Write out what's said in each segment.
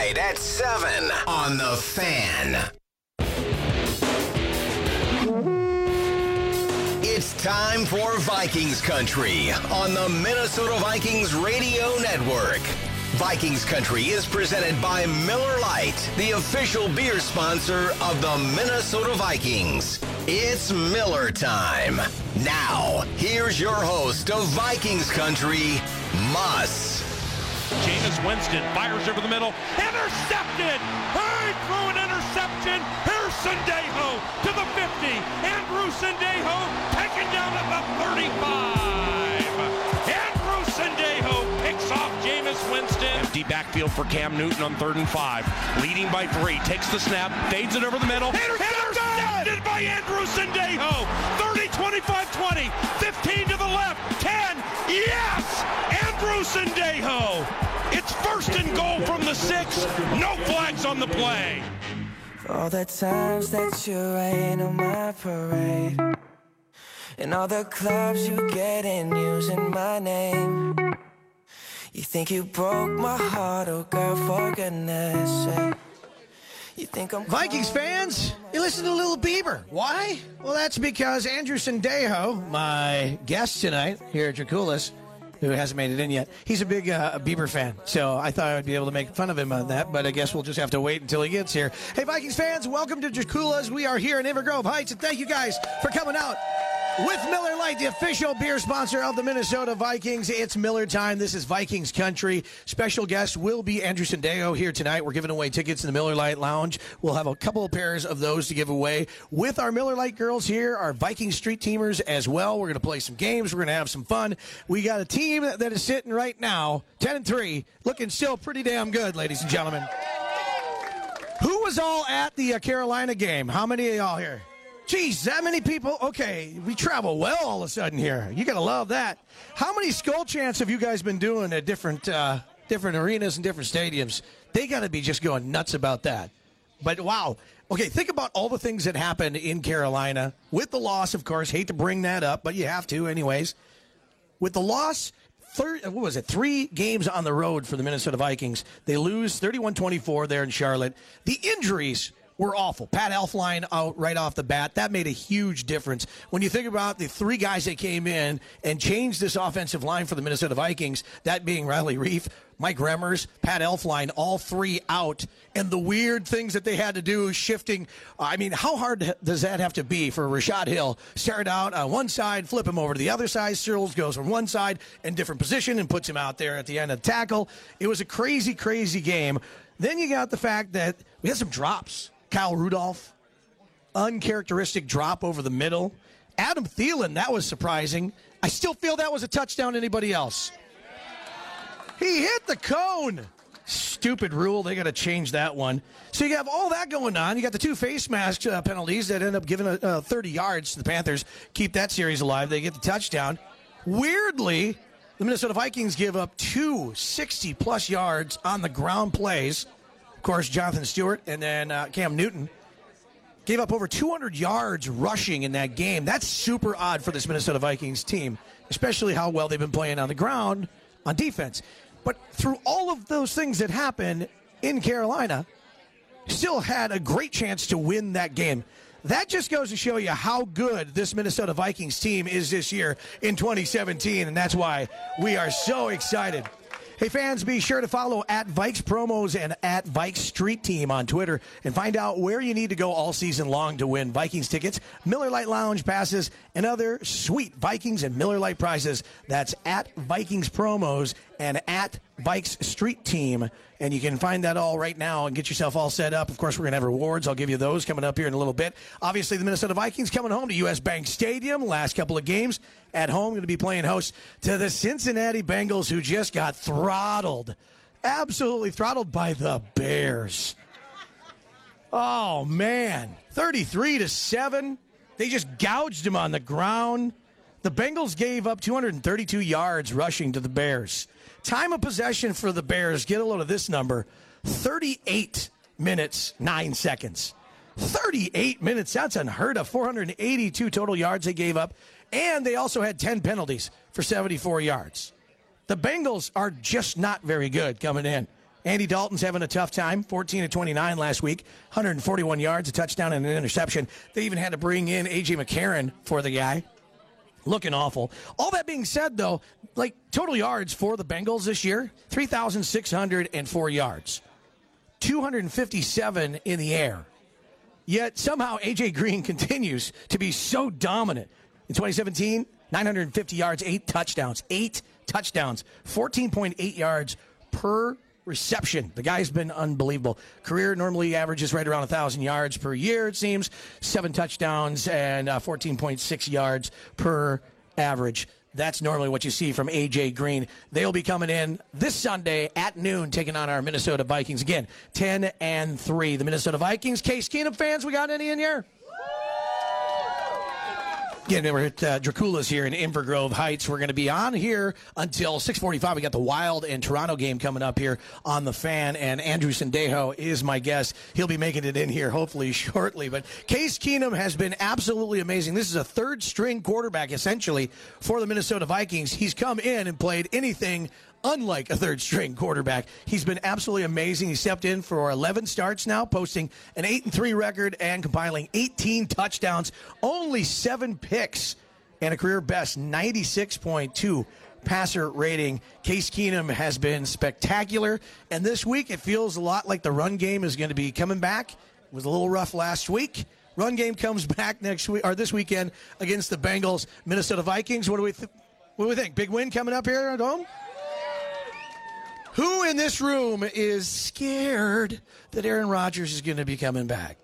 At 7 on The Fan. It's time for Vikings Country on the Minnesota Vikings Radio Network. Vikings Country is presented by Miller Lite, the official beer sponsor of the Minnesota Vikings. It's Miller time. Now, here's your host of Vikings Country, Muss. Jameis Winston fires over the middle. Intercepted! Hurry through an interception. Here's Sendejo to the 50. Andrew Sendejo taken down at the 35. Andrew Sendejo picks off Jameis Winston. Empty backfield for Cam Newton on third and five. Leading by three. Takes the snap. Fades it over the middle. Intercepted by Andrew Sendejo. 30, 25, 20. 15 to the left. 10. Yes! Andrew Sendejo. It's first and goal from the six. No flags on the play. All the times that you rain on my parade And all the clubs you get in using my name You think you broke my heart, oh girl, for goodness sake you think I'm Vikings fans, you listen to Little Bieber. Why? Well, that's because Andrew Sendejo, my guest tonight here at Draculas, who hasn't made it in yet, he's a big uh, Bieber fan. So I thought I'd be able to make fun of him on that, but I guess we'll just have to wait until he gets here. Hey, Vikings fans, welcome to Draculas. We are here in Inver Grove Heights, and thank you guys for coming out with Miller Lite, the official beer sponsor of the Minnesota Vikings. It's Miller time. This is Vikings country. Special guest will be Andrew Sendejo here tonight. We're giving away tickets in the Miller Lite Lounge. We'll have a couple of pairs of those to give away with our Miller Lite girls here, our Viking Street teamers as well. We're going to play some games. We're going to have some fun. We got a team that is sitting right now, 10 and 3, looking still pretty damn good, ladies and gentlemen. Who was all at the uh, Carolina game? How many of y'all here? Geez, that many people? Okay, we travel well all of a sudden here. You gotta love that. How many skull chants have you guys been doing at different uh, different arenas and different stadiums? They gotta be just going nuts about that. But wow. Okay, think about all the things that happened in Carolina with the loss, of course. Hate to bring that up, but you have to, anyways. With the loss, third, what was it? Three games on the road for the Minnesota Vikings. They lose 31 24 there in Charlotte. The injuries were awful. Pat Elflein out right off the bat. That made a huge difference. When you think about the three guys that came in and changed this offensive line for the Minnesota Vikings, that being Riley Reiff, Mike Remmers, Pat Elflein, all three out, and the weird things that they had to do shifting. I mean, how hard does that have to be for Rashod Hill? Start out on one side, flip him over to the other side. Sirles goes from one side in different position and puts him out there at the end of the tackle. It was a crazy, crazy game. Then you got the fact that we had some drops. Kyle Rudolph, uncharacteristic drop over the middle. Adam Thielen, that was surprising. I still feel that was a touchdown to anybody else. He hit the cone. Stupid rule. They got to change that one. So you have all that going on. You got the two face mask uh, penalties that end up giving uh, 30 yards to the Panthers. Keep that series alive. They get the touchdown. Weirdly, the Minnesota Vikings give up two 60 plus yards on the ground plays. Of course, Jonathan Stewart and then uh, Cam Newton gave up over 200 yards rushing in that game. That's super odd for this Minnesota Vikings team, especially how well they've been playing on the ground on defense. But through all of those things that happened in Carolina, still had a great chance to win that game. That just goes to show you how good this Minnesota Vikings team is this year in 2017, and that's why we are so excited. Hey, fans, be sure to follow at Vikes Promos and at Vikes Street Team on Twitter and find out where you need to go all season long to win Vikings tickets, Miller Lite Lounge passes, and other sweet Vikings and Miller Lite prizes. That's at Vikings Promos and at Vikes Street Team. And you can find that all right now and get yourself all set up. Of course, we're going to have rewards. I'll give you those coming up here in a little bit. Obviously, the Minnesota Vikings coming home to U.S. Bank Stadium. Last couple of games at home, going to be playing host to the Cincinnati Bengals, who just got throttled. Absolutely throttled by the Bears. Oh, man. 33 to 7. They just gouged him on the ground. The Bengals gave up 232 yards rushing to the Bears. Time of possession for the Bears, get a load of this number 38 minutes, 9 seconds. 38 minutes, that's unheard of. 482 total yards they gave up, and they also had 10 penalties for 74 yards. The Bengals are just not very good coming in. Andy Dalton's having a tough time. 14 to 29 last week, 141 yards, a touchdown, and an interception. They even had to bring in A.J. McCarron for the guy. Looking awful. All that being said, though, like total yards for the Bengals this year 3,604 yards, 257 in the air. Yet somehow AJ Green continues to be so dominant. In 2017, 950 yards, eight touchdowns, eight touchdowns, 14.8 yards per reception. The guy's been unbelievable. Career normally averages right around 1,000 yards per year, it seems. Seven touchdowns and uh, 14.6 yards per average. That's normally what you see from AJ Green. They'll be coming in this Sunday at noon, taking on our Minnesota Vikings again. Ten and three. The Minnesota Vikings. Case Keenum fans, we got any in here? Again, we're at uh, Dracula's here in Inver Grove Heights. We're going to be on here until 6:45. We got the Wild and Toronto game coming up here on the fan, and Andrew Sendejo is my guest. He'll be making it in here hopefully shortly. But Case Keenum has been absolutely amazing. This is a third-string quarterback essentially for the Minnesota Vikings. He's come in and played anything unlike a third string quarterback. He's been absolutely amazing. He stepped in for 11 starts now, posting an 8 and 3 record and compiling 18 touchdowns, only 7 picks and a career best 96.2 passer rating. Case Keenum has been spectacular, and this week it feels a lot like the run game is going to be coming back. It was a little rough last week. Run game comes back next week or this weekend against the Bengals, Minnesota Vikings. What do we th- what do we think? Big win coming up here at home? Who in this room is scared that Aaron Rodgers is going to be coming back?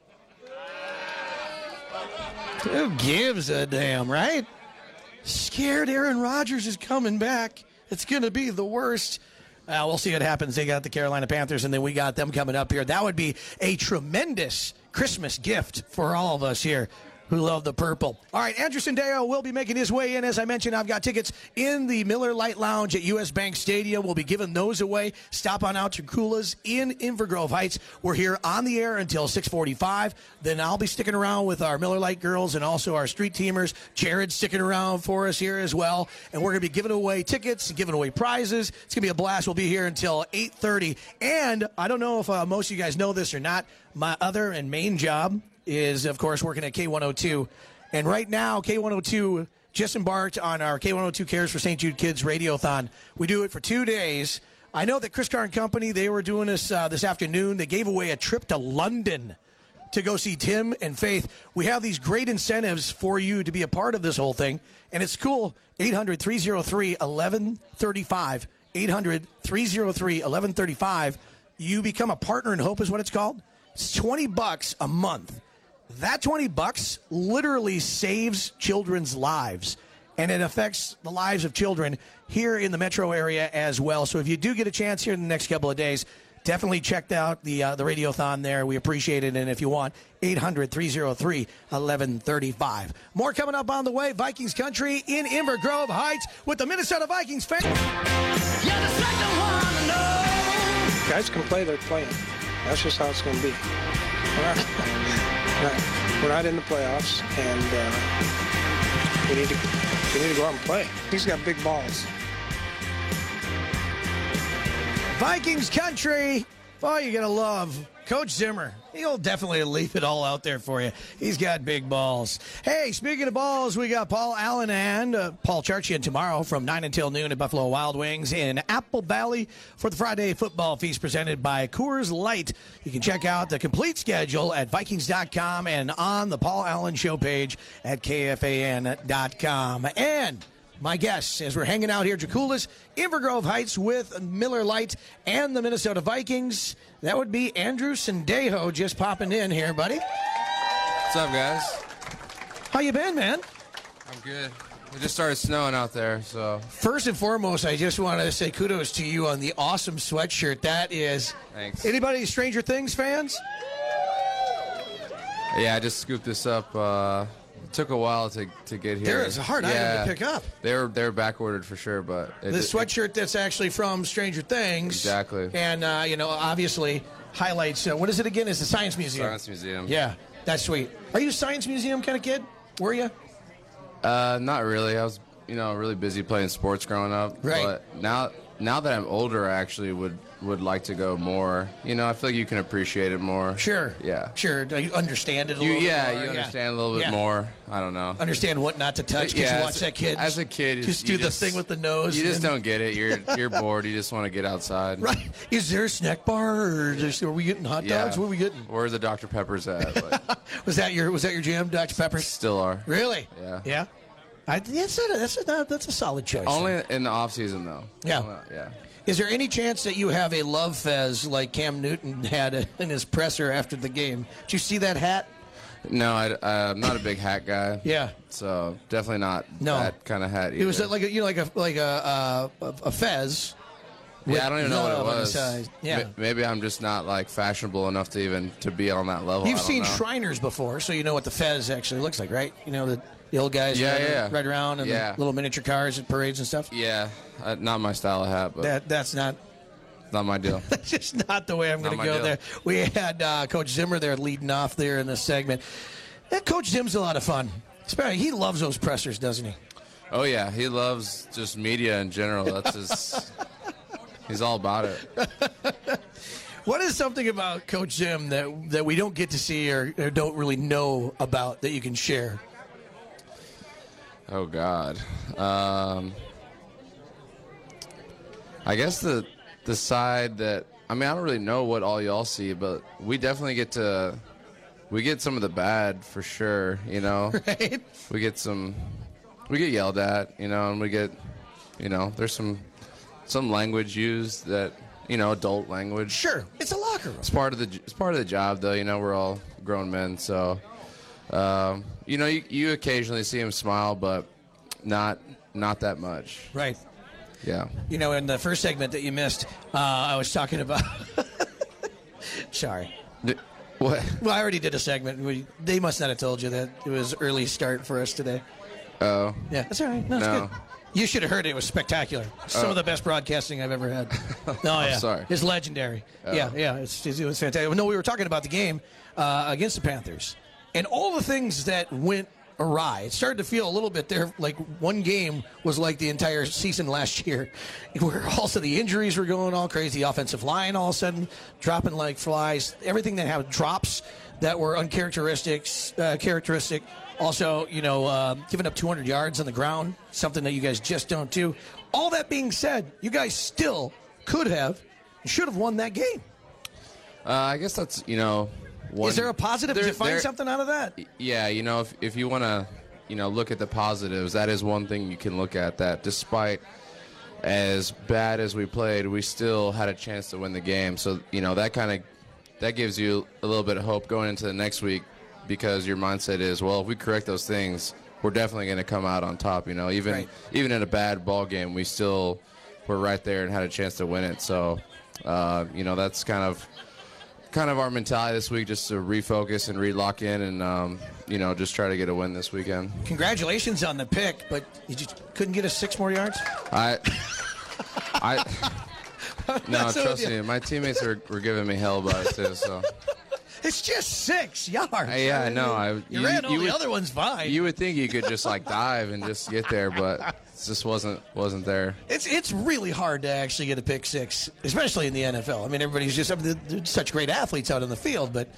Who gives a damn, right? Scared Aaron Rodgers is coming back. It's going to be the worst. Uh, we'll see what happens. They got the Carolina Panthers, and then we got them coming up here. That would be a tremendous Christmas gift for all of us here who love the purple. All right, Andrew Sendejo will be making his way in. As I mentioned, I've got tickets in the Miller Lite Lounge at US Bank Stadium. We'll be giving those away. Stop on out to Kula's in Inver Grove Heights. We're here on the air until 645. Then I'll be sticking around with our Miller Lite girls and also our street teamers. Jared's sticking around for us here as well. And we're going to be giving away tickets, giving away prizes. It's going to be a blast. We'll be here until 8.30. And I don't know if uh, most of you guys know this or not. My other and main job is, of course, working at K102. And right now, K102 just embarked on our K102 Cares for St. Jude Kids Radiothon. We do it for two days. I know that Chris Carr and Company, they were doing this uh, this afternoon. They gave away a trip to London to go see Tim and Faith. We have these great incentives for you to be a part of this whole thing. And it's cool. 800 303 1135. 800 303 1135. You become a partner in hope, is what it's called. It's 20 bucks a month. That 20 bucks literally saves children's lives and it affects the lives of children here in the metro area as well. So if you do get a chance here in the next couple of days, definitely check out the uh, the radiothon there. We appreciate it. And if you want, 800 303 1135. More coming up on the way. Vikings country in Inver Grove Heights with the Minnesota Vikings fan. Guys can play, they're playing. That's just how it's going to be. We're not, we're not in the playoffs, and uh, we need to we need to go out and play. He's got big balls. Vikings country. Oh, you're to love Coach Zimmer. He'll definitely leave it all out there for you. He's got big balls. Hey, speaking of balls, we got Paul Allen and uh, Paul Charchian tomorrow from 9 until noon at Buffalo Wild Wings in Apple Valley for the Friday football feast presented by Coors Light. You can check out the complete schedule at Vikings.com and on the Paul Allen Show page at KFAN.com. And my guests as we're hanging out here, Dracula's Inver Grove Heights with Miller Lite and the Minnesota Vikings. That would be Andrew Sendejo just popping in here, buddy. What's up, guys? How you been, man? I'm good. It just started snowing out there, so First and foremost, I just want to say kudos to you on the awesome sweatshirt. That is. Thanks. Anybody Stranger Things fans? yeah, I just scooped this up. Uh, took a while to, to get here. There is a hard item to pick up. They're they're back ordered for sure, but it, The it- sweatshirt that's actually from Stranger Things. Exactly. And, uh, you know, obviously highlights. Uh, what is it again? It's the Science Museum. Science Museum. Yeah, that's sweet. Are you a Science Museum kind of kid? Were you? Uh, not really. I was you know really busy playing sports growing up. Right. But now now that I'm older, I actually would would like to go more. You know, I feel like you can appreciate it more. Sure. Yeah. Sure. You understand it a You, little yeah, bit more? you understand a little bit Yeah. more. I don't know. Understand what not to touch because Yeah, you watch as- that kid. As a kid, just do the thing with the nose. You just don't get it. You're you're bored. You just want to get outside. Right. Is there a snack bar or is, are we getting hot Yeah. dogs? What are we getting? Where are the Dr Peppers at? Like, Was that your was that your jam, Dr. Pepper? still are. Really? Yeah. Yeah. I, that's, a, that's, a, that's a solid choice. Only in the off season though. Yeah. Only- yeah. Is there any chance that you have a love fez like Cam Newton had in his presser after the game? Did you see that hat? No, I, I'm not a big hat guy. Yeah. So definitely not No. that kind of hat. Either. It was like a, you know like a like a uh, a fez. yeah, I don't even know what it love on the was. Yeah. Maybe I'm just not like fashionable enough to even to be on that level. You've seen know. Shriners before, so you know what the fez actually looks like, right? You know the, the old guys Yeah, ride, yeah. ride around in Yeah. the little miniature cars at parades and stuff. Yeah, uh, not my style of hat, but That that's not not my deal. That's just not the way I'm going to go deal. there. We had uh, Coach Zimmer there leading off there in this segment. That Coach Zim's a lot of fun. Especially, he loves those pressers, doesn't he? oh yeah, he loves just media in general. That's his. he's all about it. What is something about Coach Zim that that we don't get to see or, or don't really know about that you can share? Oh God. Um, I guess the the side that I mean I don't really know what all y'all see, but we definitely get to we get some of the bad for sure. You know, Right? we get some we get yelled at. You know, and we get you know there's some some language used that you know adult language. Sure. It's a locker room. It's part of the it's part of the job, though. You know, we're all grown men, so um, you know, you, you occasionally see him smile, but not not that much. Right. Yeah. You know, in the first segment that you missed, uh, I was talking about. Sorry. D- What? Well, I already did a segment. We, they must not have told you that it was early start for us today. Oh, Yeah, that's all right. No, it's No. good. You should have heard it. It was spectacular. Some of the best broadcasting I've ever had. No, yeah, sorry. it's legendary. Yeah, yeah, it's, it's, it was fantastic. No, we were talking about the game uh, against the Panthers and all the things that went awry. It started to feel a little bit there like one game was like the entire season last year, where also the injuries were going all crazy. Offensive line all of a sudden dropping like flies. Everything that had drops that were uncharacteristic, uh, characteristic. Also, you know, uh, giving up 200 yards on the ground, something that you guys just don't do. All that being said, you guys still could have, should have won that game. uh, I guess that's you know. One, Is there a positive? Did There- you find there- something out of that? Yeah, you know, if if you want to, you know, look at the positives, that is one thing you can look at. That despite as bad as we played, we still had a chance to win the game. So you know that kind of that gives you a little bit of hope going into the next week because your mindset is, well, if we correct those things, we're definitely going to come out on top. You know, even Right. even in a bad ball game, we still were right there and had a chance to win it. So uh, you know that's kind of kind of our mentality this week, just to refocus and re-lock in, and um, you know, just try to get a win this weekend. Congratulations on the pick, but you just couldn't get us six more yards. I, I, no, trust me, my teammates were, were giving me hell about it too. So It's just six yards. yeah, I know. I You, you, ran all you the would, other ones fine. you would think you could just like dive and just get there, but it just wasn't wasn't there. It's it's really hard to actually get a pick six, especially in the NFL. I mean, everybody's just I mean, they're such great athletes out on the field, but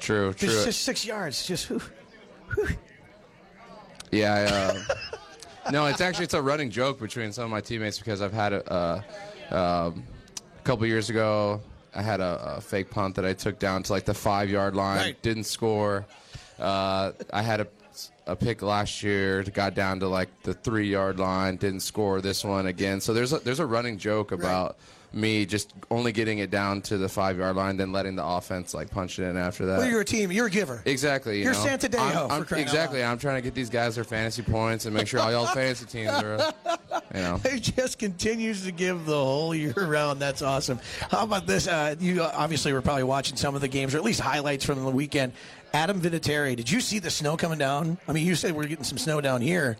True, it's true. just six yards. Just whew. Yeah. I, uh, no, it's actually it's a running joke between some of my teammates because I've had a, uh, um, a couple years ago. I had a, a fake punt that I took down to like the five yard line, Right. didn't score. Uh, I had a, a pick last year, got down to like the three yard line, didn't score this one again. So there's a, there's a running joke about me just only getting it down to the five yard line, then letting the offense like punch it in after that. well, you're a team. You're a giver. Exactly. You You're know. Santa Dejo, I'm- I'm- exactly. I'm trying to get these guys their fantasy points and make sure all y'all fantasy teams are, you know. He just continues to give the whole year round. That's awesome. How about this? Uh, you obviously were probably watching some of the games, or at least highlights from the weekend. Adam Vinatieri, did you see the snow coming down? I mean, you said we're getting some snow down here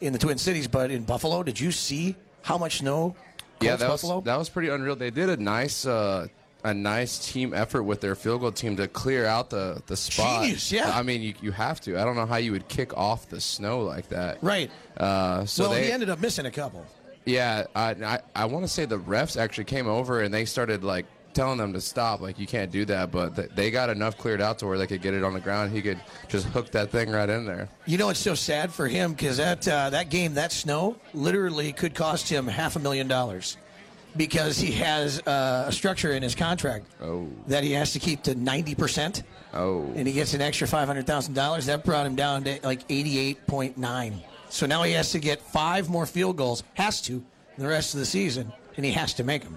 in the Twin Cities, but in Buffalo, did you see how much snow? Yeah, that was that was pretty unreal. They did a nice uh, a nice team effort with their field goal team to clear out the the spot. Genius, yeah. I mean, you, you have to. I don't know how you would kick off the snow like that. right. Uh, so well, they he ended up missing a couple. Yeah, I I, I want to say the refs actually came over and they started like telling them to stop, like you can't do that. But th- they got enough cleared out to where they could get it on the ground. He could just hook that thing right in there. You know, it's so sad for him because that uh, that game, that snow, literally could cost him half a million dollars because he has uh, a structure in his contract Oh. that he has to keep to ninety percent, Oh, and he gets an extra five hundred thousand dollars. That brought him down to like eighty-eight point nine. So now he has to get five more field goals, has to, the rest of the season, and he has to make them.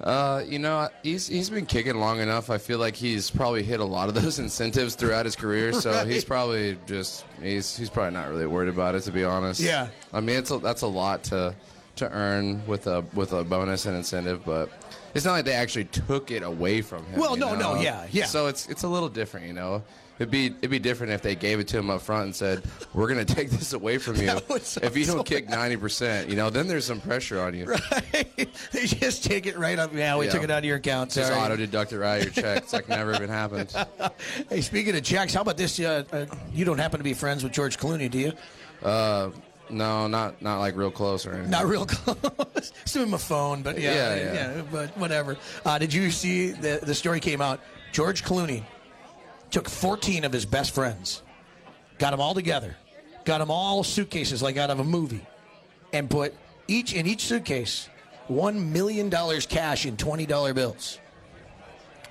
Uh, you know, he's he's been kicking long enough. I feel like he's probably hit a lot of those incentives throughout his career. So Right. he's probably just he's he's probably not really worried about it to be honest. Yeah. I mean, it's a, that's a lot to to earn with a with a bonus and incentive, but it's not like they actually took it away from him. Well, no, no, yeah, yeah. So it's it's a little different, you know. It'd be it'd be different if they gave it to him up front and said, "We're gonna take this away from you That would sound if you don't so kick ninety percent." You know, then there's some pressure on you. Right? They just take it right up. Yeah, we Yeah. took it out of your account. Sorry. Just auto deduct it right out of your check. It's like never even happened. Hey, speaking of checks, how about this? Uh, uh, you don't happen to be friends with George Clooney, do you? Uh, no, not not like real close or anything. Not real close. Send him my phone, but yeah, Yeah, yeah. but whatever. Uh, did you see the the story came out? George Clooney took 14 of his best friends, got them all together, got them all suitcases like out of a movie, and put each in each suitcase one million dollars cash in twenty dollar bills.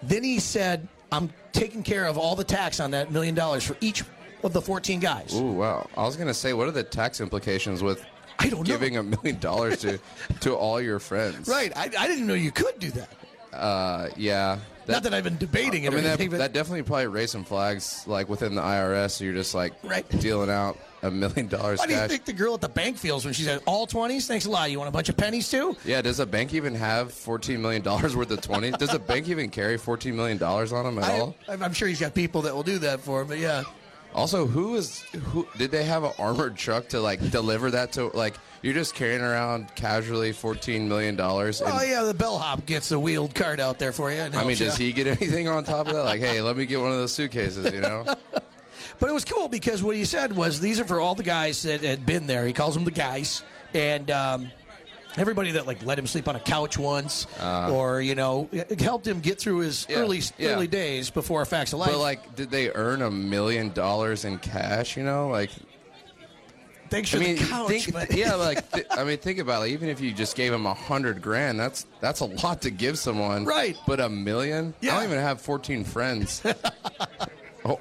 Then he said, "I'm taking care of all the tax on that million dollars for each of the 14 guys." Ooh, wow. I was gonna say, what are the tax implications with I don't giving a million dollars to to all your friends? Right. I, I didn't know you could do that. Uh, yeah. Not that I've been debating I it or mean, that, that definitely probably raised some flags, like within the IRS. So you're just like Right. dealing out a million dollars how do you think the girl at the bank feels when she said all 20s? Thanks a lot. You want a bunch of pennies too? Yeah, does a bank even have $14 million worth of twenties? does a bank even carry $14 million on them at I, all? I'm sure he's got people that will do that for him, but yeah. Also, who is who? Did they have an armored truck to like deliver that to? Like, you're just carrying around casually $14 million. Oh, yeah, the bellhop gets a wheeled cart out there for you. and I mean, you does he get anything on top of that? Like, hey, let me get one of those suitcases, you know? But it was cool because what he said was these are for all the guys that had been there. He calls them the guys. And um, everybody that like let him sleep on a couch once or, you know, helped him get through his Uh. Yeah, early yeah. early days before Facts of Life. But like, did they earn a million dollars in cash? You know, like Thanks I for mean, the couch. think, but- yeah, like th- I mean, think about it. Even if you just gave him a hundred grand, that's that's a lot to give someone. Right. But a million? I don't even have fourteen friends.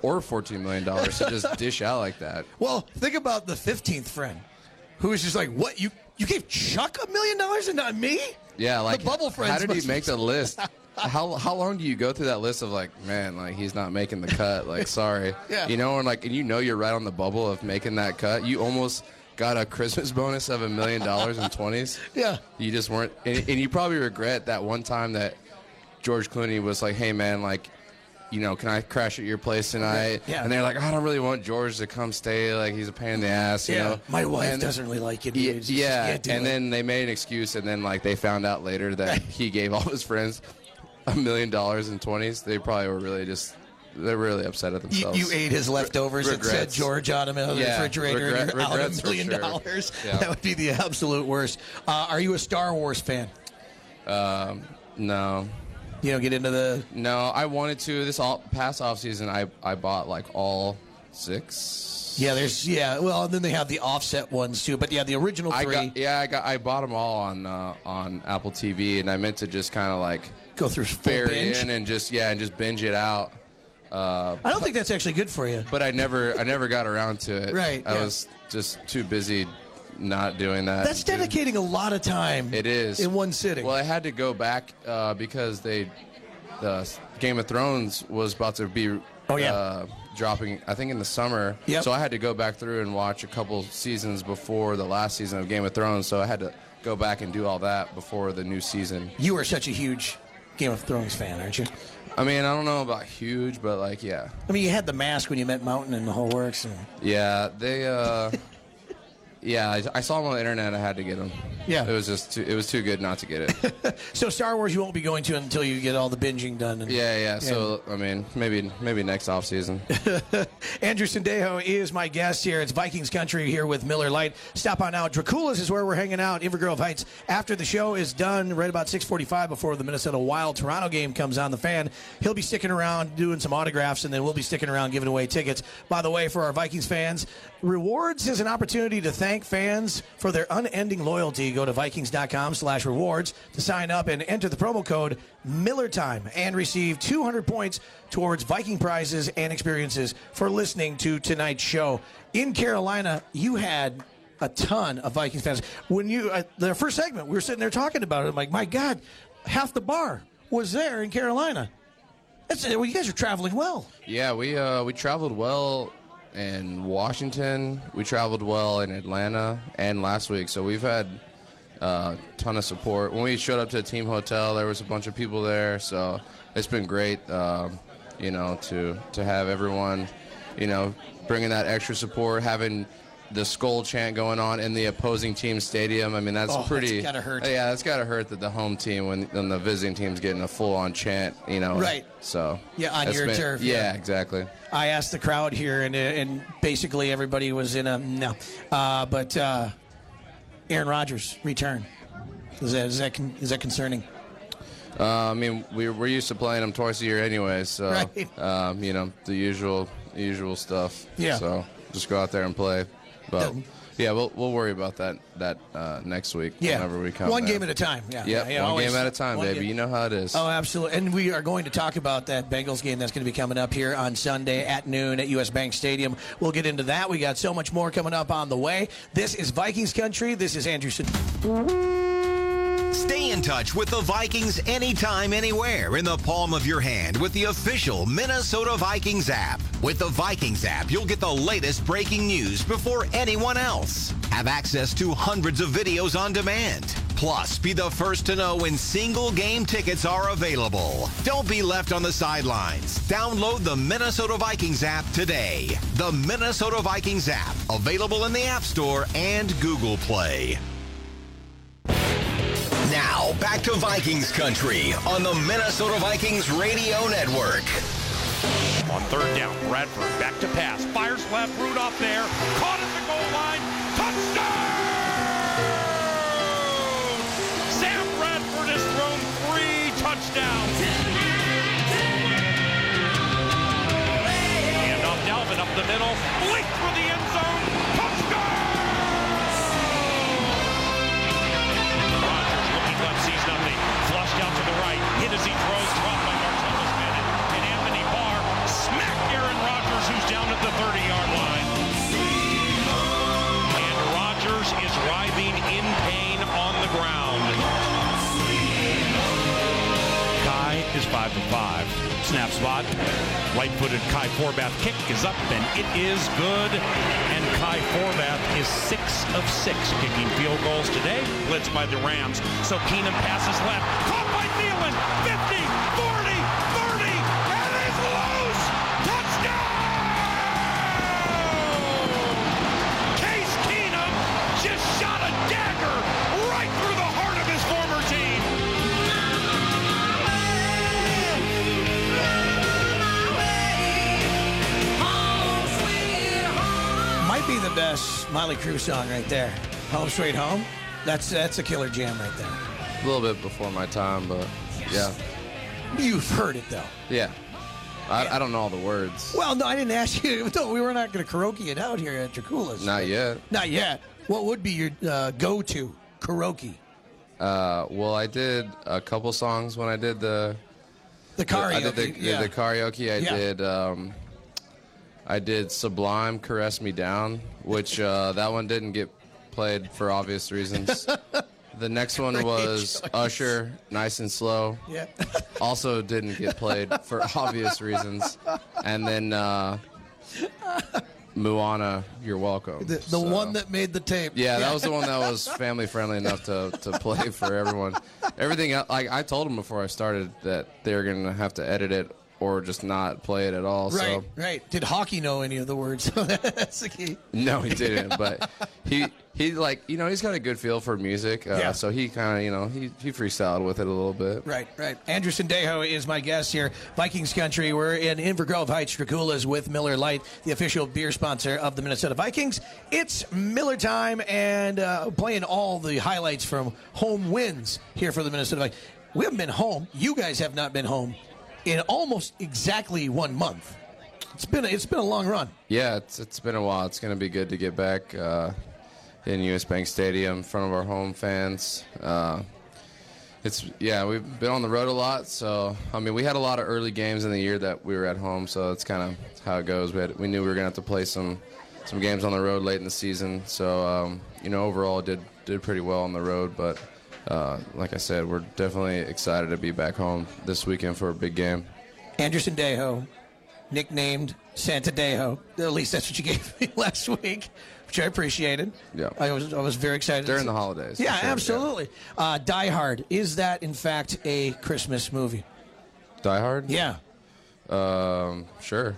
Or fourteen million dollars to just dish out like that. Well, think about the fifteenth friend, who was just like, "What you you gave Chuck a million dollars and not me?" Yeah, like the bubble friends. How did he make the list? How how long do you go through that list of like, man, like he's not making the cut. Like, sorry, Yeah. you know, and like, and you know you're right on the bubble of making that cut. You almost got a Christmas bonus of a million dollars in twenties. Yeah. You just weren't, and, and you probably regret that one time that George Clooney was like, hey man, like. You know, can I crash at your place tonight? Yeah. And they're like, I don't really want George to come stay. Like, he's a pain in the ass. You Yeah, know, my wife And- doesn't really like you. yeah, dude. She just yeah. and it. then they made an excuse, and then like they found out later that he gave all his friends a million dollars in twenties. They probably were really just they're really upset at themselves. you ate his leftovers and said. George on him in the Yeah, refrigerator regret- and you're out a million sure. dollars. Yeah. That would be the absolute worst. Uh, are you a Star Wars fan? No, You don't get into the no. I wanted to. This all past off season, I I bought like all six. yeah. There's yeah. Well, and then they have the offset ones too. But yeah, the original I three got yeah. I got I bought them all on uh, on Apple TV, and I meant to just kind of like go through full binge. in and just yeah and just binge it out. I don't think that's actually good for you. but I never I never got around to it. Right, I yeah. was just too busy not doing that. That's dedicating a lot of time. It is in one sitting. Well, I had to go back uh, because they the Game of Thrones was about to be Oh, yeah. uh, dropping. I think in the summer. Yep. So I had to go back through and watch a couple seasons before the last season of Game of Thrones. So I had to go back and do all that before the new season. you are such a huge Game of Thrones fan, aren't you? I mean, I don't know about huge, but like, yeah, I mean, you had the mask when you met Mountain and the whole works. And yeah. They. Uh, Yeah, I, I saw him on the internet. I had to get him. Yeah. it was just too, it was too good not to get it. So Star Wars you won't be going to until you get all the binging done. And, yeah, yeah. So I mean, maybe maybe next off season. Andrew Sendejo is my guest here. It's Vikings country here with Miller Lite. Stop on out. Dracula's is where we're hanging out. Inver Grove Heights. After the show is done, right about 6:45 before the Minnesota Wild Toronto game comes on the fan. He'll be sticking around doing some autographs, and then we'll be sticking around giving away tickets. By the way, for our Vikings fans, rewards is an opportunity to thank fans for their unending loyalty. Go to Vikings.com slash rewards to sign up and enter the promo code MillerTime and receive 200 points towards Viking prizes and experiences for listening to tonight's show. In Carolina, you had a ton of Vikings fans. When you uh, the first segment, we were sitting there talking about it. I'm like, my God, half the bar was there in Carolina. That's, well, you guys are traveling well. Yeah, we uh, we traveled well in Washington. We traveled well in Atlanta and last week. So we've had a uh, ton of support. When we showed up to the team hotel, there was a bunch of people there. So it's been great, um, you know, to to have everyone, you know, bringing that extra support, having the skull chant going on in the opposing team stadium. I mean, that's Oh, that's pretty. gotta hurt. Yeah, that's gotta hurt that the home team when, when the visiting team's getting a full on chant. You know, Right. So Yeah, on your been- turf, Yeah, yeah. exactly. I asked the crowd here, and and basically everybody was in a no. Uh, but uh, Aaron Rodgers return is that is that that concerning? Uh, I mean, we, we're used to playing them twice a year anyway, so Right. um, you know the usual usual stuff. Yeah. So just go out there and play. But yeah, we'll we'll worry about that that uh, next week. Yeah, Whenever we come. one there. game at a time. Yeah, Yep, yeah, yeah, one always- game at a time, baby. game. You know how it is. Oh, absolutely. And we are going to talk about that Bengals game that's going to be coming up here on Sunday at noon at US Bank Stadium. We'll get into that. We got so much more coming up on the way. This is Vikings country. This is Anderson. Stay in touch with the Vikings anytime, anywhere in the palm of your hand with the official Minnesota Vikings app. With the Vikings app, you'll get the latest breaking news before anyone else. Have access to hundreds of videos on demand. Plus, be the first to know when single game tickets are available. Don't be left on the sidelines. Download the Minnesota Vikings app today. The Minnesota Vikings app, available in the App Store and Google Play. Now, back to Vikings country on the Minnesota Vikings Radio Network. On third down, Bradford back to pass. Fires left, Rudolph there. Caught at the goal line. Touchdown! Sam Bradford has thrown three touchdowns. And off Dalvin up the middle. Leap for the end zone. And it is good. And Kai Forbath is 6 of 6 kicking field goals today. Blitzed by the Rams. So Keenum passes left. Caught by Thielen. 50, 40, The best Mötley Crüe song right there. Home Sweet Home. That's that's a killer jam right there. a little bit before my time, but yeah, You've heard it though. yeah. I, I don't know all the words. Well, no, I didn't ask you. No, we were not going to karaoke it out here at Dracula's. Not yet. Not yet. What would be your uh, go-to karaoke? Uh, well, I did a couple songs when I did the The karaoke. I did the, yeah. the karaoke. I Yeah. did. Um, I did Sublime, "Caress Me Down," which uh, that one didn't get played for obvious reasons. the next one Great was choice. Usher, "Nice and Slow." yeah. Also didn't get played for obvious reasons. And then uh, Moana, "You're Welcome." The, the So- one that made the tape. Yeah, that was the one that was family friendly enough to, to play for everyone. Everything like I told them before I started that they were gonna have to edit it or just not play it at all. Right, So right. Did Hawkey know any of the words? That's the key. no, he didn't. but he he like you know he's got a good feel for music. Uh, Yeah. So he kind of you know he he freestyled with it a little bit. Right, right. Andrew Sendejo is my guest here. Vikings country. We're in Inver Grove Heights, Dracula's with Miller Lite, the official beer sponsor of the Minnesota Vikings. It's Miller time and uh, playing all the highlights from home wins here for the Minnesota Vikings. We haven't been home. You guys have not been home in almost exactly one month. It's been a, it's been a long run. Yeah, it's it's been a while. It's gonna be good to get back uh, in US Bank Stadium in front of our home fans. Uh, it's yeah, we've been on the road a lot. So I mean, we had a lot of early games in the year that we were at home. So that's kind of how it goes. We had, we knew we were gonna have to play some some games on the road late in the season. So um, you know, overall did did pretty well on the road. But uh, like I said, we're definitely excited to be back home this weekend for a big game. Andrew Sendejo, nicknamed Santa Dejo. At least that's what you gave me last week, which I appreciated. Yeah. I was I was very excited During the holidays, Yeah, sure, yeah. absolutely. Uh, Die Hard is that in fact a Christmas movie? Die Hard. Yeah, Um, sure.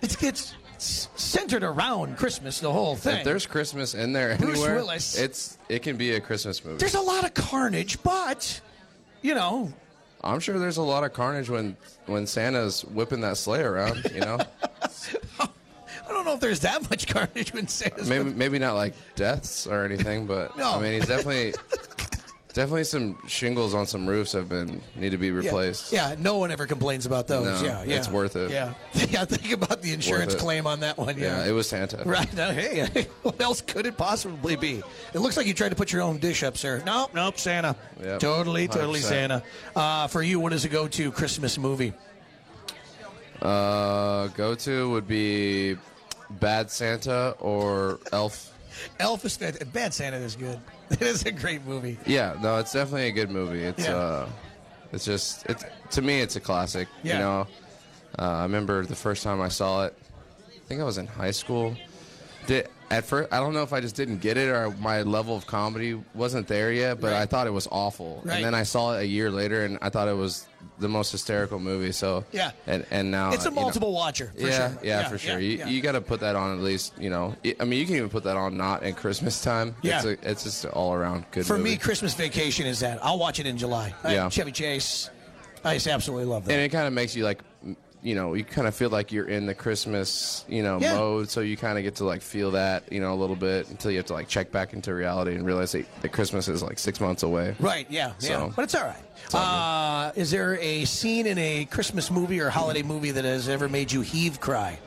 it's it's centered around Christmas. The whole thing. If there's Christmas in there Bruce anywhere, Willis. it's it can be a Christmas movie. There's a lot of carnage, but you know, I'm sure there's a lot of carnage when when Santa's whipping that sleigh around. You know, I don't know if there's that much carnage when Santa's maybe maybe not like deaths or anything, but No. I mean, he's definitely definitely some shingles on some roofs have been need to be replaced. Yeah, no one ever complains about those. No, yeah, yeah, it's worth it. Yeah, yeah. Think about the insurance claim on that one. Yeah, it was Santa. Right. Now, hey, what else could it possibly be? It looks like you tried to put your own dish up, sir. Nope, nope, Santa. Yep, Totally, totally 100%. Santa. Uh, for you, what is a go-to Christmas movie? Uh, go to would be Bad Santa or Elf. Elf is. Bad Santa is good. It is a great movie. Yeah, no, it's definitely a good movie. It's Yeah. uh, it's just it's to me it's a classic. Yeah. You know, uh, I remember the first time I saw it. I think I was in high school. Did at first I don't know if I just didn't get it or my level of comedy wasn't there yet, but Right. I thought it was awful. Right. And then I saw it a year later, and I thought it was the most hysterical movie. So Yeah. and and now It's a Uh, you know- multiple watcher. For yeah, sure. yeah, for sure. you yeah. you got to put that on at least. You know, I mean, you can even put that on not in Christmas time. Yeah. it's, a, it's just all around good. For movie. me, Christmas Vacation is that. I'll watch it in July. Yeah. Chevy Chase. I just absolutely love that. and it kind of makes you like you know you kind of feel like you're in the christmas you know Yeah. mode so you kind of get to like feel that you know a little bit until you have to like check back into reality and realize that, that christmas is like six months away Right, yeah, yeah. But it's all right. Uh, is there a scene in a Christmas movie or holiday movie that has ever made you heave cry?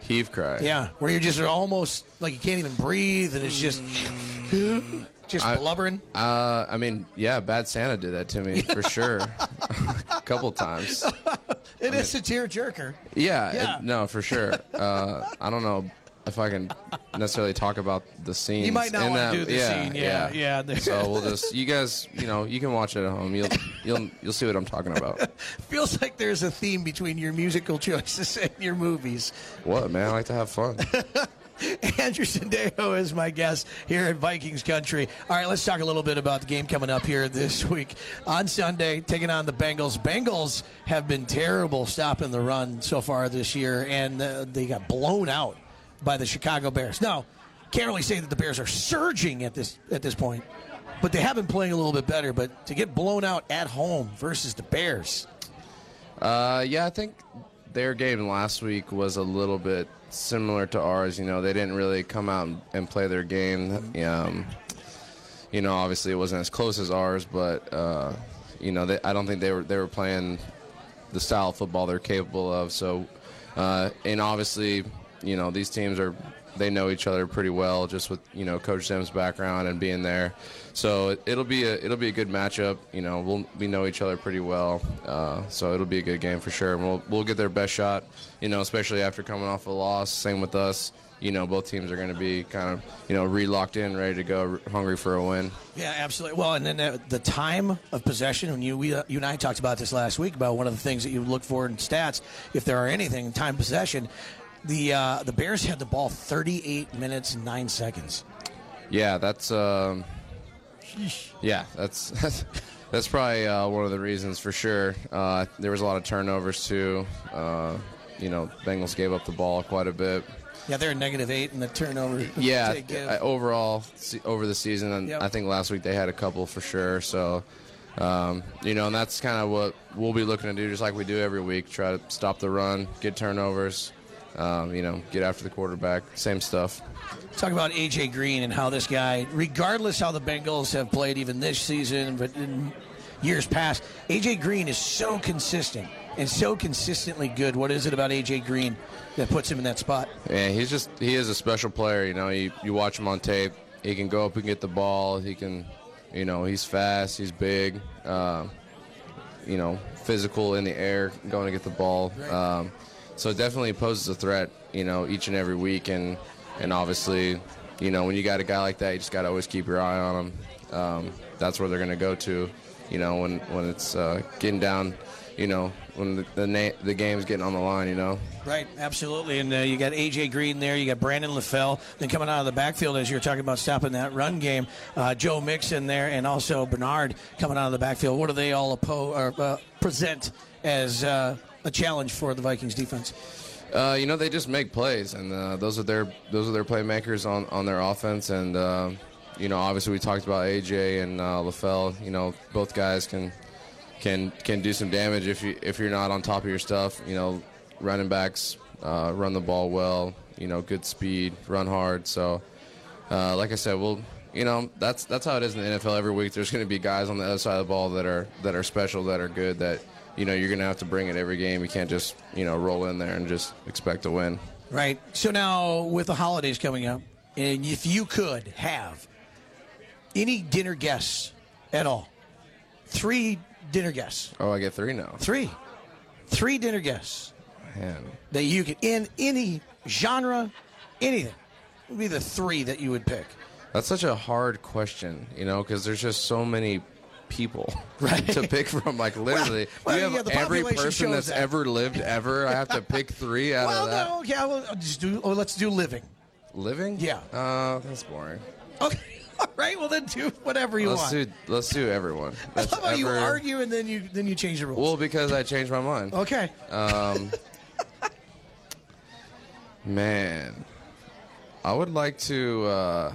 heave cry Yeah, where you're just almost like you can't even breathe and it's just just I- blubbering. uh i mean yeah bad santa did that to me for sure a couple times It is a tearjerker. yeah, Yeah. it- no for sure uh i don't know if i can necessarily talk about the scene You might not want to do the yeah, scene. Yeah, yeah. there- so we'll just you guys you know you can watch it at home you'll you'll you'll see what i'm talking about Feels like there's a theme between your musical choices and your movies. What man? I like to have fun. Andrew Sendejo is my guest here at Vikings Country. All right, let's talk a little bit about the game coming up here this week. On Sunday, taking on the Bengals. Bengals have been terrible stopping the run so far this year, and uh, they got blown out by the Chicago Bears. Now, can't really say that the Bears are surging at this at this point, but they have been playing a little bit better. But to get blown out at home versus the Bears, Uh, yeah, I think their game last week was a little bit similar to ours. You know, they didn't really come out and play their game. Um, you know, obviously it wasn't as close as ours, but uh, you know, they, I don't think they were they were playing the style of football they're capable of. So, uh, and obviously, you know, these teams are they know each other pretty well, just with you know Coach Zim's background and being there. So it, it'll be a it'll be a good matchup. You know, we'll we know each other pretty well, uh, so it'll be a good game for sure. And we'll we'll get their best shot. You know, especially after coming off a loss. Same with us. You know, both teams are going to be kind of you know re-locked in, ready to go, hungry for a win. Yeah, absolutely. Well, and then the time of possession. When you we, uh, you and I talked about this last week about one of the things that you look for in stats, if there are anything, time possession. The uh, the Bears had the ball 38 minutes and nine seconds. Yeah, that's um, yeah, that's, that's That's probably uh, one of the reasons for sure. Uh, there was a lot of turnovers too. Uh, you know, Bengals gave up the ball quite a bit. Yeah, they're a negative eight in the turnover. Yeah, uh, overall over the season, and Yep. I think last week they had a couple for sure. So, um, you know, and that's kind of what we'll be looking to do, just like we do every week. Try to stop the run, get turnovers. Um, you know, get after the quarterback. Same stuff. Talk about AJ Green and how this guy, regardless how the Bengals have played even this season, but in years past, AJ Green is so consistent and so consistently good. What is it about AJ Green that puts him in that spot? Yeah, he's just he is a special player. You know, you you watch him on tape. He can go up and get the ball. He can, you know, he's fast. He's big. Uh, you know, physical in the air, going to get the ball. Um, so it definitely poses a threat. You know, each and every week, and and obviously, you know, when you got a guy like that, you just got to always keep your eye on him. Um, that's where they're going to go to. You know, when when it's uh, getting down. You know, when the the, na- the game's getting on the line. You know. Right, absolutely. And uh, you got AJ Green there. You got Brandon LaFell. Then coming out of the backfield, as you're talking about stopping that run game, uh, Joe Mixon there, and also Bernard coming out of the backfield. What do they all oppo- or, uh, present as uh, a challenge for the Vikings defense? Uh, you know, they just make plays, and uh, those are their those are their playmakers on, on their offense. And uh, you know, obviously, we talked about AJ and uh, LaFell. You know, both guys can can can do some damage if you if you're not on top of your stuff. You know, running backs uh, run the ball well. You know, good speed, run hard. So, uh, like I said, we'll. You know that's that's how it is in the NFL. Every week, there's going to be guys on the other side of the ball that are that are special, that are good. That you know you're going to have to bring it every game. You can't just you know roll in there and just expect to win. Right. So now, with the holidays coming up, and if you could have any dinner guests at all, three dinner guests, Oh, I get three now. three, three dinner guests Man, that you could in any genre, anything would be the three that you would pick. that's such a hard question, you know, because there's just so many people Right. to pick from. Like literally, well, you have yeah, every person that's that. ever lived ever. I have to pick three out well, of that. no, yeah, well, just do. Oh, let's do living. Living? Yeah. Uh, that's boring. Okay, all right. Well, then do whatever you Let's want. do let's do everyone. I love how you argue and then you then you change the rules. Well, because I changed my mind. okay. Um, man, I would like to. Uh,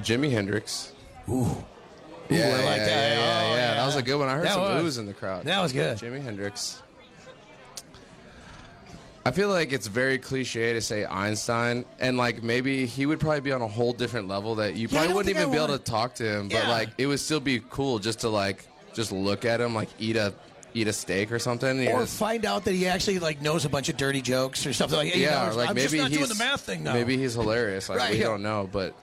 Jimi Hendrix. Ooh. Yeah, I like yeah, that. Yeah, yeah, Oh, yeah. That was a good one. I heard That some was. oohs in the crowd. That was good. Jimi Hendrix. I feel like it's very cliche to say Einstein, and like maybe he would probably be on a whole different level that you probably wouldn't even be able to talk to him. But Yeah. like it would still be cool just to like just look at him, like eat a eat a steak or something. Or just- find out that he actually like knows a bunch of dirty jokes or something like. that. You yeah, know, or like I'm maybe just not he's doing the math thing now. Maybe he's hilarious. Like Right, we yeah. don't know, but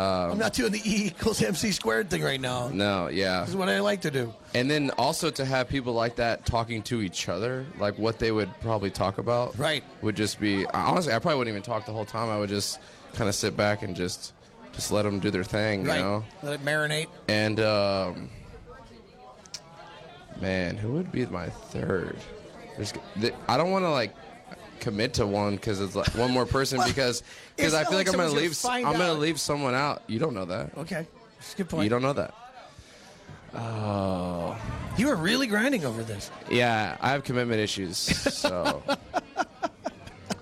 I'm not doing the E equals MC squared thing right now. no, yeah. This is what I like to do. And then also to have people like that talking to each other, like what they would probably talk about, Right. Would just be honestly, I probably wouldn't even talk the whole time. I would just kind of sit back and just just let them do their thing, Right. you know. Let it marinate. And um, man, who would be my third? There's, I don't want to like commit to one because it's like one more person because because I feel like like I'm gonna someone's gonna leave I'm gonna leave someone out. You don't know that. Okay. That's good point. You don't know that. Oh. You were really grinding over this. Yeah, I have commitment issues, so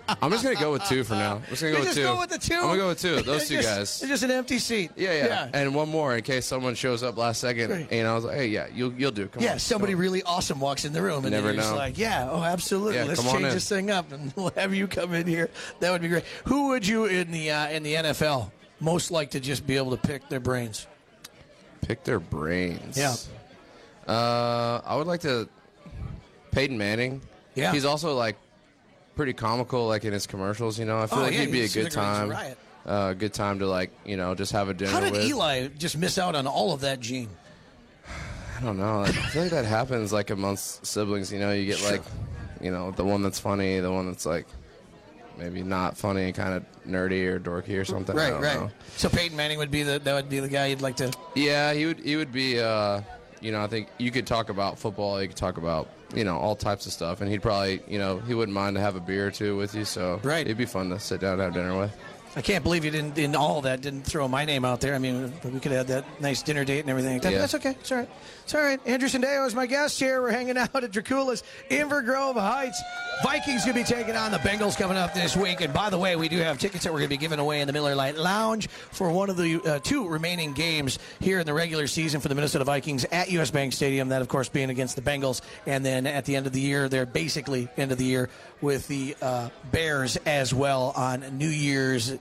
I'm just gonna go with two for now. I'm just gonna go You with just two. go with the two. I'm gonna go with two. Those two just- guys. It's just an empty seat. Yeah, yeah, Yeah. And one more in case someone shows up last second. Great. And I was like, hey, yeah, you'll you'll do. Come on. Yeah, on. somebody Come on. really awesome walks in the room, and Never you're just know. like, "Yeah, oh, absolutely. Yeah, Let's come change in." this thing up, and we'll have you come in here. That would be great." Who would you in the uh, in the NFL most like to just be able to pick their brains? pick their brains. Yeah. Uh, I would like to. Peyton Manning. Yeah. He's also like pretty comical, like in his commercials. You know, I feel Oh, like yeah, he'd be a he's good a time. riot. Uh, good time to like you know just have a dinner How did with. Eli just miss out on all of that gene? I don't know. Like, I feel like that happens like amongst siblings. You know, you get Sure. like, you know, the one that's funny, the one that's like maybe not funny, kind of nerdy or dorky or something. I Right, don't right. know. So Peyton Manning would be the that would be the guy you'd like to. Yeah, he would. He would be. Uh, you know, I think you could talk about football. You could talk about you know all types of stuff, and he'd probably you know he wouldn't mind to have a beer or two with you. So Right. it'd be fun to sit down and have dinner with. I can't believe you didn't, in all that, didn't throw my name out there. I mean, we could have had that nice dinner date and everything like that. Yeah. That's okay. It's all right. It's all right. Andrew Sendejo is my guest here. We're hanging out at Dracula's Inver Grove Heights. Vikings going to be taking on the Bengals coming up this week. And by the way, we do have tickets that we're going to be giving away in the Miller Lite Lounge for one of the uh, two remaining games here in the regular season for the Minnesota Vikings at US Bank Stadium. That, of course, being against the Bengals. And then at the end of the year, they're basically end of the year with the uh, Bears as well on New Year's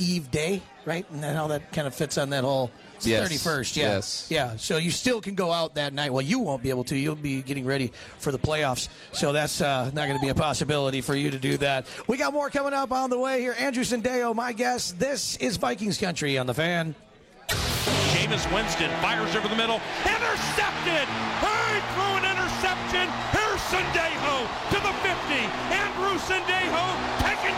Eve day, right? And then how that kind of fits on that whole Yes. 31st. Yeah. Yes. Yeah. So you still can go out that night. Well, you won't be able to. You'll be getting ready for the playoffs. So that's uh, not going to be a possibility for you to do that. We got more coming up on the way here. Andrew Sendejo, my guest. This is Vikings country on the fan. Jameis Winston fires over the middle. Intercepted! He threw an interception. Here's Sendejo to the 50. Andrew Sendejo taken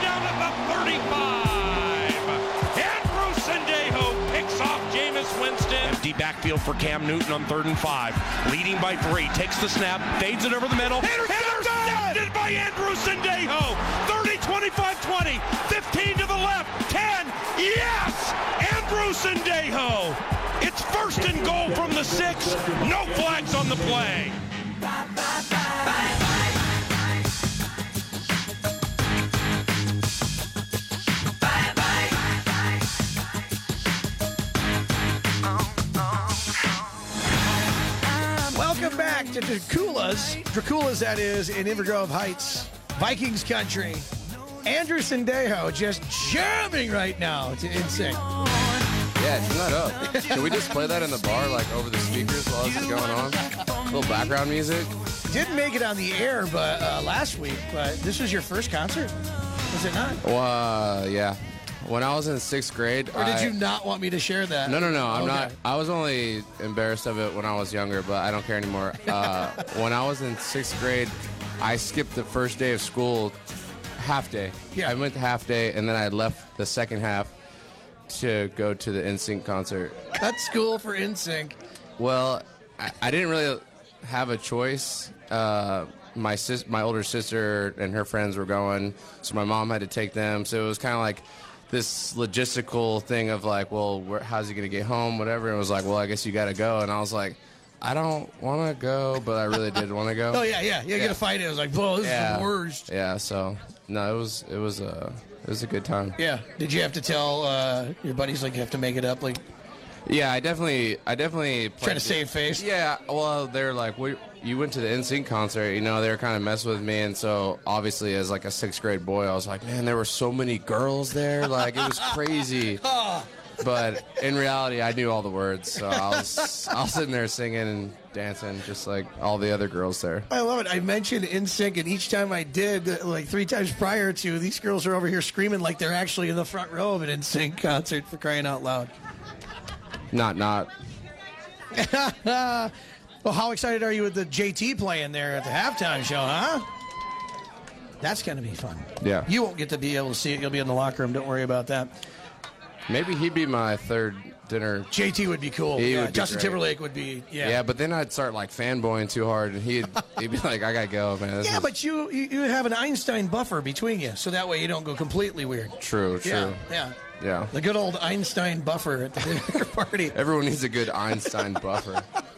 backfield for Cam Newton on third and five. Leading by three. Takes the snap. Fades it over the middle. Intercepted by Andrew Sendejo. 30, 25, 20. 15 to the left. 10. Yes! Andrew Sendejo. It's first and goal from the six. No flags on the play. To Dracula's. Dracula's, that is, in Inver Grove Heights, Vikings country. Andrew Sendejo just jamming right now to Insane. Yeah, turn that up. Can we just play that in the bar, like over the speakers while this is going on? A little background music. Didn't make it on the air, but uh, last week. But this was your first concert, was it not? Well, uh, yeah. When I was in sixth grade, Or did I- you not want me to share that? No, no, no. I'm Okay. not. I was only embarrassed of it when I was younger, but I don't care anymore. Uh, when I was in sixth grade, I skipped the first day of school, half day. Yeah. I went to half day, and then I left the second half to go to the NSYNC concert. That's school for NSYNC. Well, I, I didn't really have a choice. Uh, my sis, my older sister and her friends were going, so my mom had to take them. So it was kind of like this logistical thing of like, well, where, how's he gonna get home, whatever. And it was like, well, I guess you got to go. And I was like, I don't want to go, but I really did want to go. Oh yeah, yeah, yeah. Get a fight. It was like, whoa, this is the worst. Yeah. So no, it was it was a it was a good time. Yeah. Did you have to tell uh, your buddies like you have to make it up? Like Yeah, I definitely, I definitely trying to save face? Yeah, well, they're like, we, you went to the NSYNC concert, you know, they were kind of messing with me, and so obviously, as like a sixth grade boy, I was like, man, there were so many girls there, like it was crazy. But in reality, I knew all the words, so I was, I was sitting there singing and dancing, just like all the other girls there. I love it. I mentioned NSYNC, and each time I did, like three times prior to, these girls are over here screaming like they're actually in the front row of an NSYNC concert for crying out loud. Not, not. Well, how excited are you with the JT playing there at the halftime show, huh? That's going to be fun. Yeah. You won't get to be able to see it. You'll be in the locker room. Don't worry about that. Maybe he'd be my third dinner. JT would be cool. He yeah, would be Justin great. Timberlake would be. Yeah. Yeah. but then I'd start like fanboying too hard, and he'd he'd be like, "I gotta go, man." This Yeah, is but you, you have an Einstein buffer between you, so that way you don't go completely weird. true, true. Yeah, yeah. Yeah. The good old Einstein buffer at the dinner party. Everyone needs a good Einstein buffer.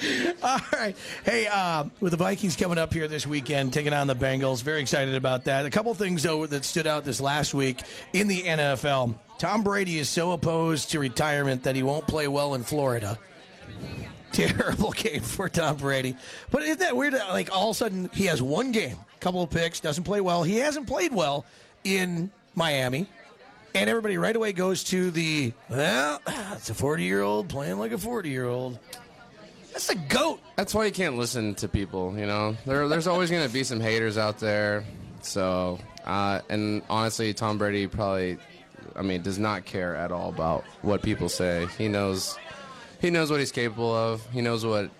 All right. Hey, uh, with the Vikings coming up here this weekend, taking on the Bengals, very excited about that. A couple things, though, that stood out this last week in the NFL. Tom Brady is so opposed to retirement that he won't play well in Florida. Terrible game for Tom Brady. But isn't that weird? Like, all of a sudden, he has one game, couple of picks, doesn't play well. He hasn't played well in Miami. And everybody right away goes to the, well, it's a 40 year old playing like a 40 year old. That's the GOAT. That's why you can't listen to people. You know, there, there's always going to be some haters out there. So, uh, and honestly, Tom Brady probably, I mean, does not care at all about what people say. He knows, he knows what he's capable of. He knows what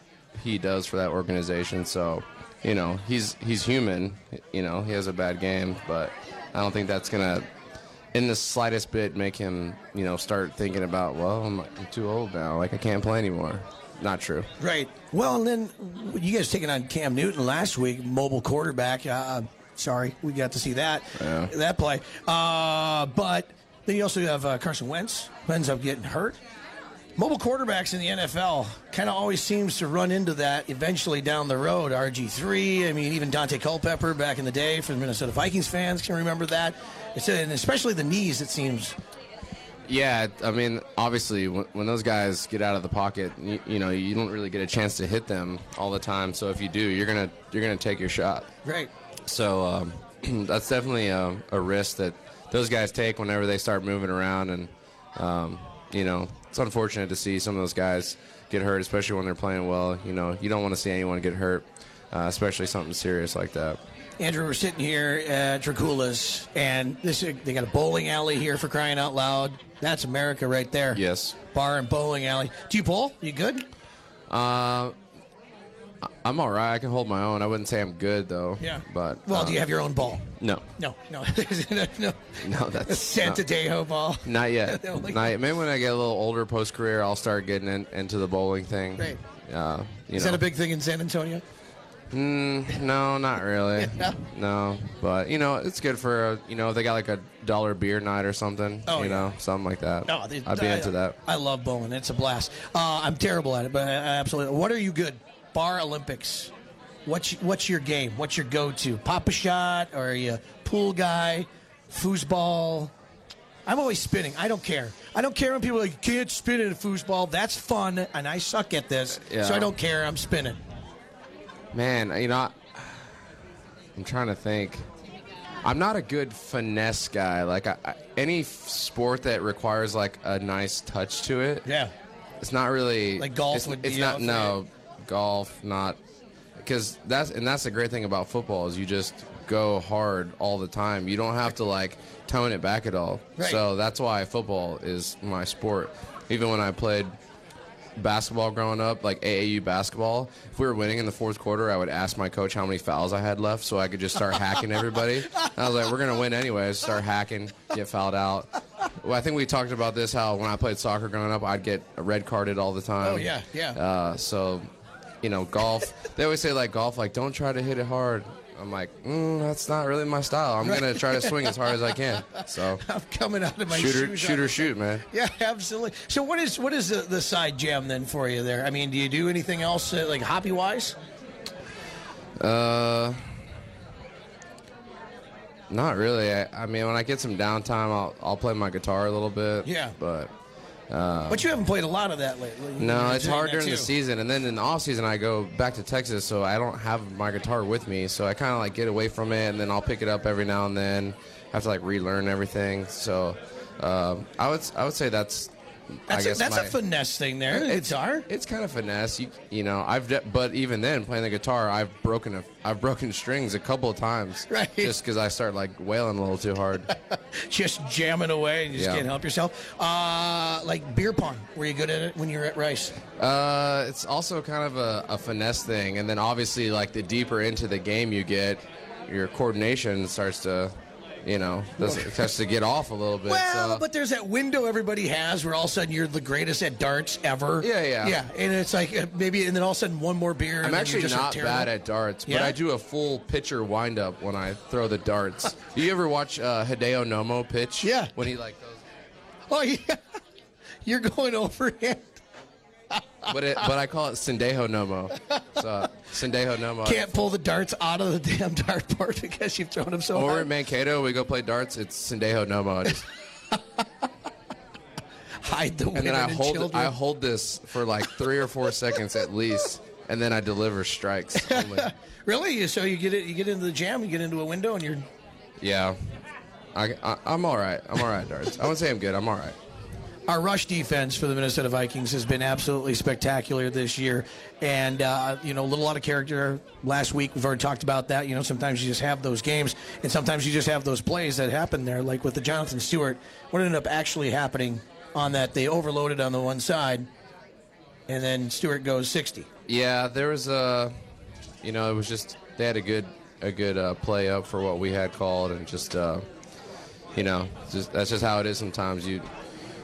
he does for that organization. So, you know, he's he's human. You know, he has a bad game, but I don't think that's gonna, in the slightest bit, make him, you know, start thinking about, well, I'm, I'm too old now. Like I can't play anymore. Not true. Right. Well, and then you guys taking on Cam Newton last week, mobile quarterback. Uh, sorry, we got to see that Yeah. that play. Uh, but Then you also have uh, Carson Wentz, who ends up getting hurt. Mobile quarterbacks in the NFL kind of always seems to run into that eventually down the road. RG3, I mean, even Daunte Culpepper back in the day for the Minnesota Vikings fans can remember that. It's, and especially the knees, it seems. Yeah, I mean, obviously, when, when those guys get out of the pocket, you, you know, you don't really get a chance to hit them all the time. So if you do, you're gonna you're gonna take your shot. Right. So um, that's definitely a, a risk that those guys take whenever they start moving around, and um, you know, it's unfortunate to see some of those guys get hurt, especially when they're playing well. You know, you don't want to see anyone get hurt, uh, especially something serious like that. Andrew, we're sitting here at Dracula's, and this they got a bowling alley here for crying out loud. That's America right there. Yes. Bar and bowling alley. Do you bowl? You good? Uh, I'm all right. I can hold my own. I wouldn't say I'm good though. Yeah. But Well, uh, do you have your own ball? No. No, no, no. No, that's Santa not- Dejo ball. Not yet. Not yet. Maybe when I get a little older post career, I'll start getting in, into the bowling thing. Great. Uh, Is know. that a big thing in San Antonio? Mm, no, not really. Yeah. No, but you know, it's good for a, you know if they got like a dollar beer night or something. Oh, you yeah. know, something like that. No, they- I'd be I- into that. I love bowling. It's a blast. Uh, I'm terrible at it, but I, I absolutely. What are you good? Bar Olympics. What's what's your game? What's your go-to? Pop a shot, or are you a pool guy? Foosball. I'm always spinning. I don't care. I don't care when people are like you can't spin in a foosball. That's fun, and I suck at this, Yeah. so I don't care. I'm spinning. Man, you know, I'm trying to think. I'm not a good finesse guy. Like I, I, any f- sport that requires like a nice touch to it, Yeah. it's not really Like golf It's, would it's be not no golf, not because that's and that's the great thing about football is you just go hard all the time. You don't have to like tone it back at all. Right. So that's why football is my sport. Even when I played basketball growing up, like AAU basketball, if we were winning in the fourth quarter, I would ask my coach how many fouls I had left so I could just start hacking everybody. And I was like, we're going to win anyways. Start hacking, get fouled out. Well, I think we talked about this how when I played soccer growing up, I'd get red carded all the time. Oh, yeah, yeah. Uh, so, you know, golf, they always say, like, golf, like, don't try to hit it hard. I'm like, mm, that's not really my style. I'm going to try to swing as hard as I can. So, I'm coming out of my shooter, shoes shooter, shoot, man. Yeah, absolutely. So, what is what is the, the side jam then for you there? I mean, do you do anything else uh, like hobby wise? Uh, not really. I, I mean, when I get some downtime, I'll I'll play my guitar a little bit. Yeah. But but you haven't played a lot of that lately. no, it's hard during the season, and then in the off season, I go back to Texas, so I don't have my guitar with me. So I kind of like get away from it, and then I'll pick it up every now and then. have to like relearn everything. So um, I would I would say that's. That's, a, that's my, a finesse thing there. The it's, guitar. It's kind of finesse, you, you know. I've de- but even then, playing the guitar, I've broken a, I've broken strings a couple of times, Right. Just because I start like wailing a little too hard. Just jamming away and you just Yeah. can't help yourself. Uh, like beer pong. Were you good at it when you were at Rice? uh, it's also kind of a, a finesse thing, and then obviously, like the deeper into the game you get, your coordination starts to, you know, does- starts to get off a little bit. Well, so. but there's that window everybody has where all of a sudden you're the greatest at darts ever. Yeah, yeah. Yeah, and it's like uh, maybe, and then all of a sudden one more beer. I'm actually not bad at darts, but Yeah? I do a full pitcher windup when I throw the darts. do you ever watch uh, Hideo Nomo pitch? Yeah. When he like goes. Oh yeah, you're going overhand. But it, but I call it Sendejo Nomo. So Sendejo Nomo. Can't pull the darts out of the damn dartboard because you've thrown them so we're hard. in Mankato, we go play darts. It's Sendejo Nomo. I just- Hide the and then I and hold children. I hold this for like three or four seconds at least, and then I deliver strikes. Only. really? So you get it? You get into the jam? You get into a window and you're. Yeah, I, I, I'm all right. I'm all right, darts. I wouldn't say I'm good. I'm all right. Our rush defense for the Minnesota Vikings has been absolutely spectacular this year, and uh, you know, a little out of character last week. We've already talked about that. You know, sometimes you just have those games, and sometimes you just have those plays that happen there, like with the Jonathan Stewart. What ended up actually happening on that? They overloaded on the one side, and then Stewart goes sixty. Yeah, there was a, you know, it was just they had a good a good uh, play up for what we had called, and just uh, you know, just that's just how it is sometimes. You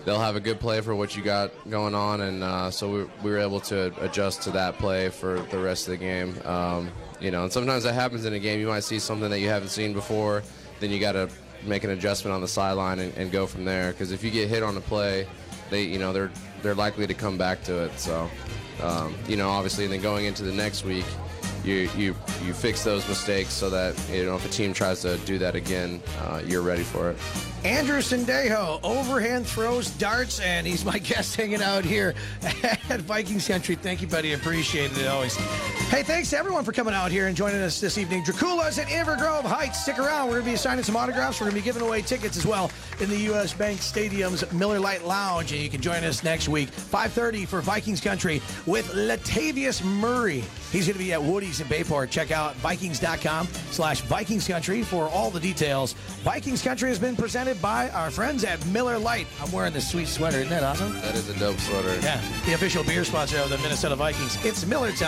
they'll have a good play for what you got going on, and uh, so we, we were able to adjust to that play for the rest of the game. Um, you know, and sometimes that happens in a game. You might see something that you haven't seen before, then you got to make an adjustment on the sideline and, and go from there. Because if you get hit on the play, they you know they're they're likely to come back to it. So um, you know obviously, then going into the next week, you you you fix those mistakes so that you know if a team tries to do that again, uh, you're ready for it. Andrew Sendejo, overhand throws darts, and he's my guest hanging out here at Vikings Country. Thank you, buddy. Appreciate it always. Hey, thanks to everyone for coming out here and joining us this evening. Dracula's at Inver Grove Heights. Stick around. We're going to be signing some autographs. We're going to be giving away tickets as well in the U.S. Bank Stadium's Miller Lite Lounge, and you can join us next week, 5:30 for Vikings Country with Latavius Murray. He's going to be at Woody's in Bayport. Check out Vikings.com slash Vikings Country for all the details. Vikings Country has been presented by our friends at Miller Lite. I'm wearing this sweet sweater. Isn't that awesome? That is a dope sweater. Yeah, the official beer sponsor of the Minnesota Vikings. It's Miller Time.